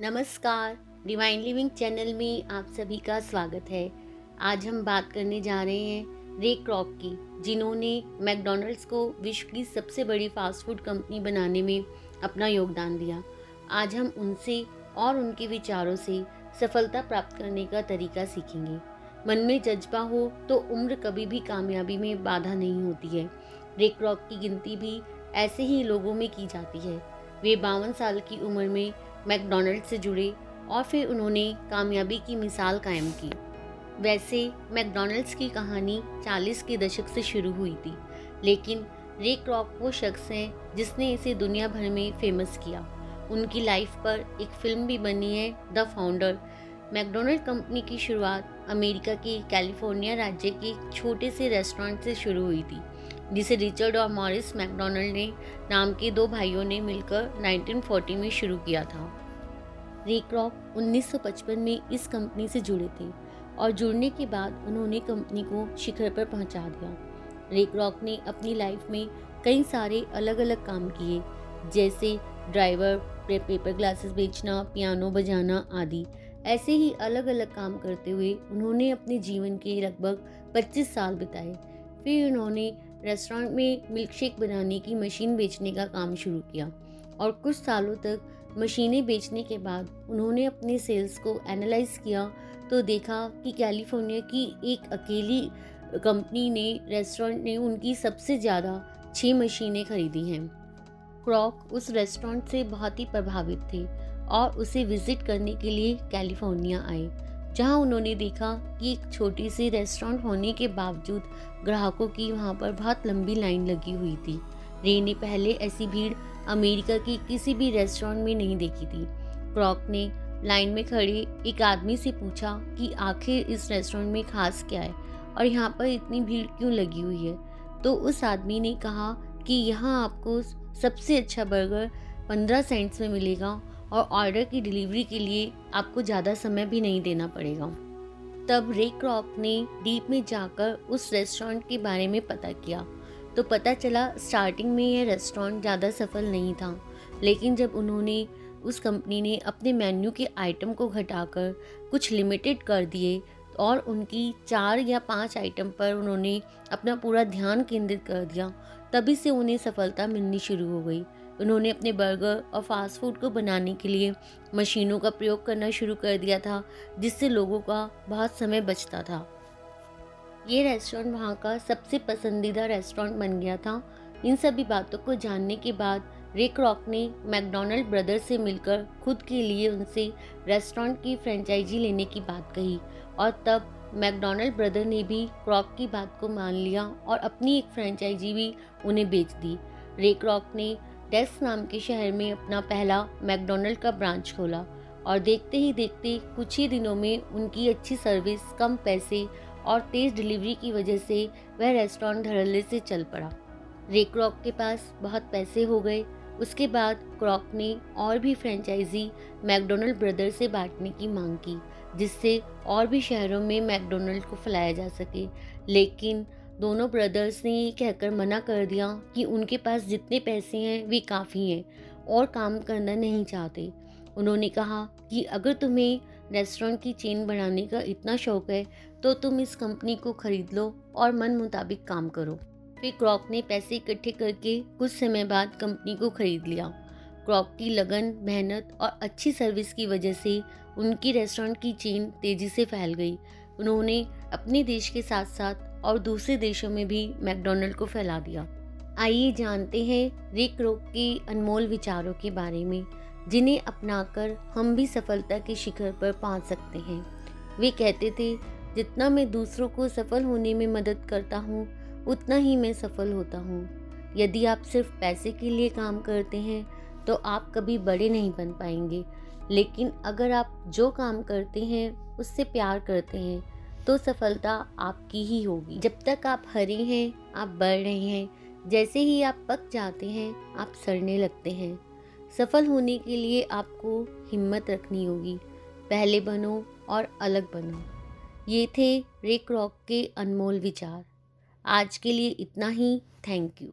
नमस्कार। Divine living channel में आप सभी का स्वागत है। आज हम बात करने जा रहे हैं रे क्रॉक की, जिन्होंने मैकडोनल्ड्स को विश्व की सबसे बड़ी फास्ट फ़ूड कंपनी बनाने में अपना योगदान दिया। आज हम उनसे और उनके विचारों से सफलता प्राप्त करने का तरीका सीखेंगे। मन में जज्बा हो तो उम्र कभी भी कामयाबी में बाधा नहीं होती है। रे क्रॉक की गिनती भी ऐसे ही लोगों में की जाती है। वे बावन साल की उम्र में मैकडोनल्ड से जुड़े और फिर उन्होंने कामयाबी की मिसाल कायम की। वैसे मैकडोनल्ड्स की कहानी 40 के दशक से शुरू हुई थी, लेकिन रे क्रॉक वो शख्स हैं जिसने इसे दुनिया भर में फ़ेमस किया। उनकी लाइफ पर एक फ़िल्म भी बनी है, द फाउंडर। मैकडोनल्ड कंपनी की शुरुआत अमेरिका के कैलिफ़ोर्निया राज्य के एक छोटे से रेस्टोरेंट से शुरू हुई थी, जिसे रिचर्ड और मॉरिस मैकडोनल्ड ने नाम के दो भाइयों ने मिलकर 1940 में शुरू किया था। रे क्रॉक 1955 में इस कंपनी से जुड़े थे और जुड़ने के बाद उन्होंने कंपनी को शिखर पर पहुँचा दिया। रे क्रॉक ने अपनी लाइफ में कई सारे अलग अलग काम किए, जैसे ड्राइवर, पेपर ग्लासेस बेचना, पियानो बजाना आदि। ऐसे ही अलग अलग काम करते हुए उन्होंने अपने जीवन के लगभग 25 साल बिताए। फिर उन्होंने रेस्टोरेंट में मिल्कशेक बनाने की मशीन बेचने का काम शुरू किया और कुछ सालों तक मशीनें बेचने के बाद उन्होंने अपने सेल्स को एनालाइज किया तो देखा कि कैलिफ़ोर्निया की एक अकेली कंपनी ने, रेस्टोरेंट ने उनकी सबसे ज़्यादा छः मशीनें खरीदी हैं। क्रॉक उस रेस्टोरेंट से बहुत ही प्रभावित थे। और उसे विज़िट करने के लिए कैलिफ़ोर्निया आए, जहाँ उन्होंने देखा कि एक छोटी सी रेस्टोरेंट होने के बावजूद ग्राहकों की वहाँ पर बहुत लंबी लाइन लगी हुई थी। रे ने पहले ऐसी भीड़ अमेरिका की किसी भी रेस्टोरेंट में नहीं देखी थी। क्रॉक ने लाइन में खड़े एक आदमी से पूछा कि आखिर इस रेस्टोरेंट में खास क्या है और यहाँ पर इतनी भीड़ क्यों लगी हुई है? तो उस आदमी ने कहा कि यहाँ आपको सबसे अच्छा बर्गर पंद्रह सेंट्स में मिलेगा और ऑर्डर की डिलीवरी के लिए आपको ज़्यादा समय भी नहीं देना पड़ेगा। तब रे क्रॉक ने डीप में जाकर उस रेस्टोरेंट के बारे में पता किया। तो पता चला स्टार्टिंग में यह रेस्टोरेंट ज़्यादा सफल नहीं था। लेकिन जब उन्होंने उस कंपनी ने अपने मेन्यू के आइटम को घटाकर कुछ लिमिटेड कर दिए और उनकी चार या पाँच आइटम पर उन्होंने अपना पूरा ध्यान केंद्रित कर दिया, तभी से उन्हें सफलता मिलनी शुरू हो गई। उन्होंने अपने बर्गर और फास्ट फ़ूड को बनाने के लिए मशीनों का प्रयोग करना शुरू कर दिया था, जिससे लोगों का बहुत समय बचता था। ये रेस्टोरेंट वहाँ का सबसे पसंदीदा रेस्टोरेंट बन गया था। इन सभी बातों को जानने के बाद रे रॉक ने मैकडोनल्ड ब्रदर से मिलकर खुद के लिए उनसे रेस्टोरेंट की फ्रेंचाइजी लेने की बात कही और तब मैकडोनल्ड ब्रदर ने भी क्रॉक की बात को मान लिया और अपनी एक फ्रेंचाइजी भी उन्हें बेच दी। रे क्रॉक ने डेस्क नाम के शहर में अपना पहला मैकडोनल्ड का ब्रांच खोला और देखते ही देखते कुछ ही दिनों में उनकी अच्छी सर्विस, कम पैसे और तेज़ डिलीवरी की वजह से वह रेस्टोरेंट धड़ल्ले से चल पड़ा। रे क्रॉक के पास बहुत पैसे हो गए। उसके बाद क्रॉक ने और भी फ्रेंचाइजी मैकडोनल्ड ब्रदर से बांटने की मांग की, जिससे और भी शहरों में मैकडोनल्ड को फैलाया जा सके। लेकिन दोनों ब्रदर्स ने ये कहकर मना कर दिया कि उनके पास जितने पैसे हैं, वे काफ़ी हैं और काम करना नहीं चाहते। उन्होंने कहा कि अगर तुम्हें रेस्टोरेंट की चेन बढ़ाने का इतना शौक है तो तुम इस कंपनी को खरीद लो और मन मुताबिक काम करो। फिर क्रॉक ने पैसे इकट्ठे करके कुछ समय बाद कंपनी को खरीद लिया। क्रॉक की लगन, मेहनत और अच्छी सर्विस की वजह से उनकी रेस्टोरेंट की चेन तेज़ी से फैल गई। उन्होंने अपने देश के साथ साथ और दूसरे देशों में भी मैकडोनल्ड को फैला दिया। आइए जानते हैं रिक रोक के अनमोल विचारों के बारे में, जिन्हें अपनाकर हम भी सफलता के शिखर पर पहुँच सकते हैं। वे कहते थे, जितना मैं दूसरों को सफल होने में मदद करता हूँ, उतना ही मैं सफल होता हूँ। यदि आप सिर्फ़ पैसे के लिए काम करते हैं तो आप कभी बड़े नहीं बन पाएँगे। लेकिन अगर आप जो काम करते हैं, उससे प्यार करते हैं तो सफलता आपकी ही होगी। जब तक आप हरे हैं, आप बढ़ रहे हैं, जैसे ही आप पक जाते हैं, आप सड़ने लगते हैं। सफल होने के लिए आपको हिम्मत रखनी होगी। पहले बनो और अलग बनो। ये थे रेक रॉक के अनमोल विचार। आज के लिए इतना ही। Thank you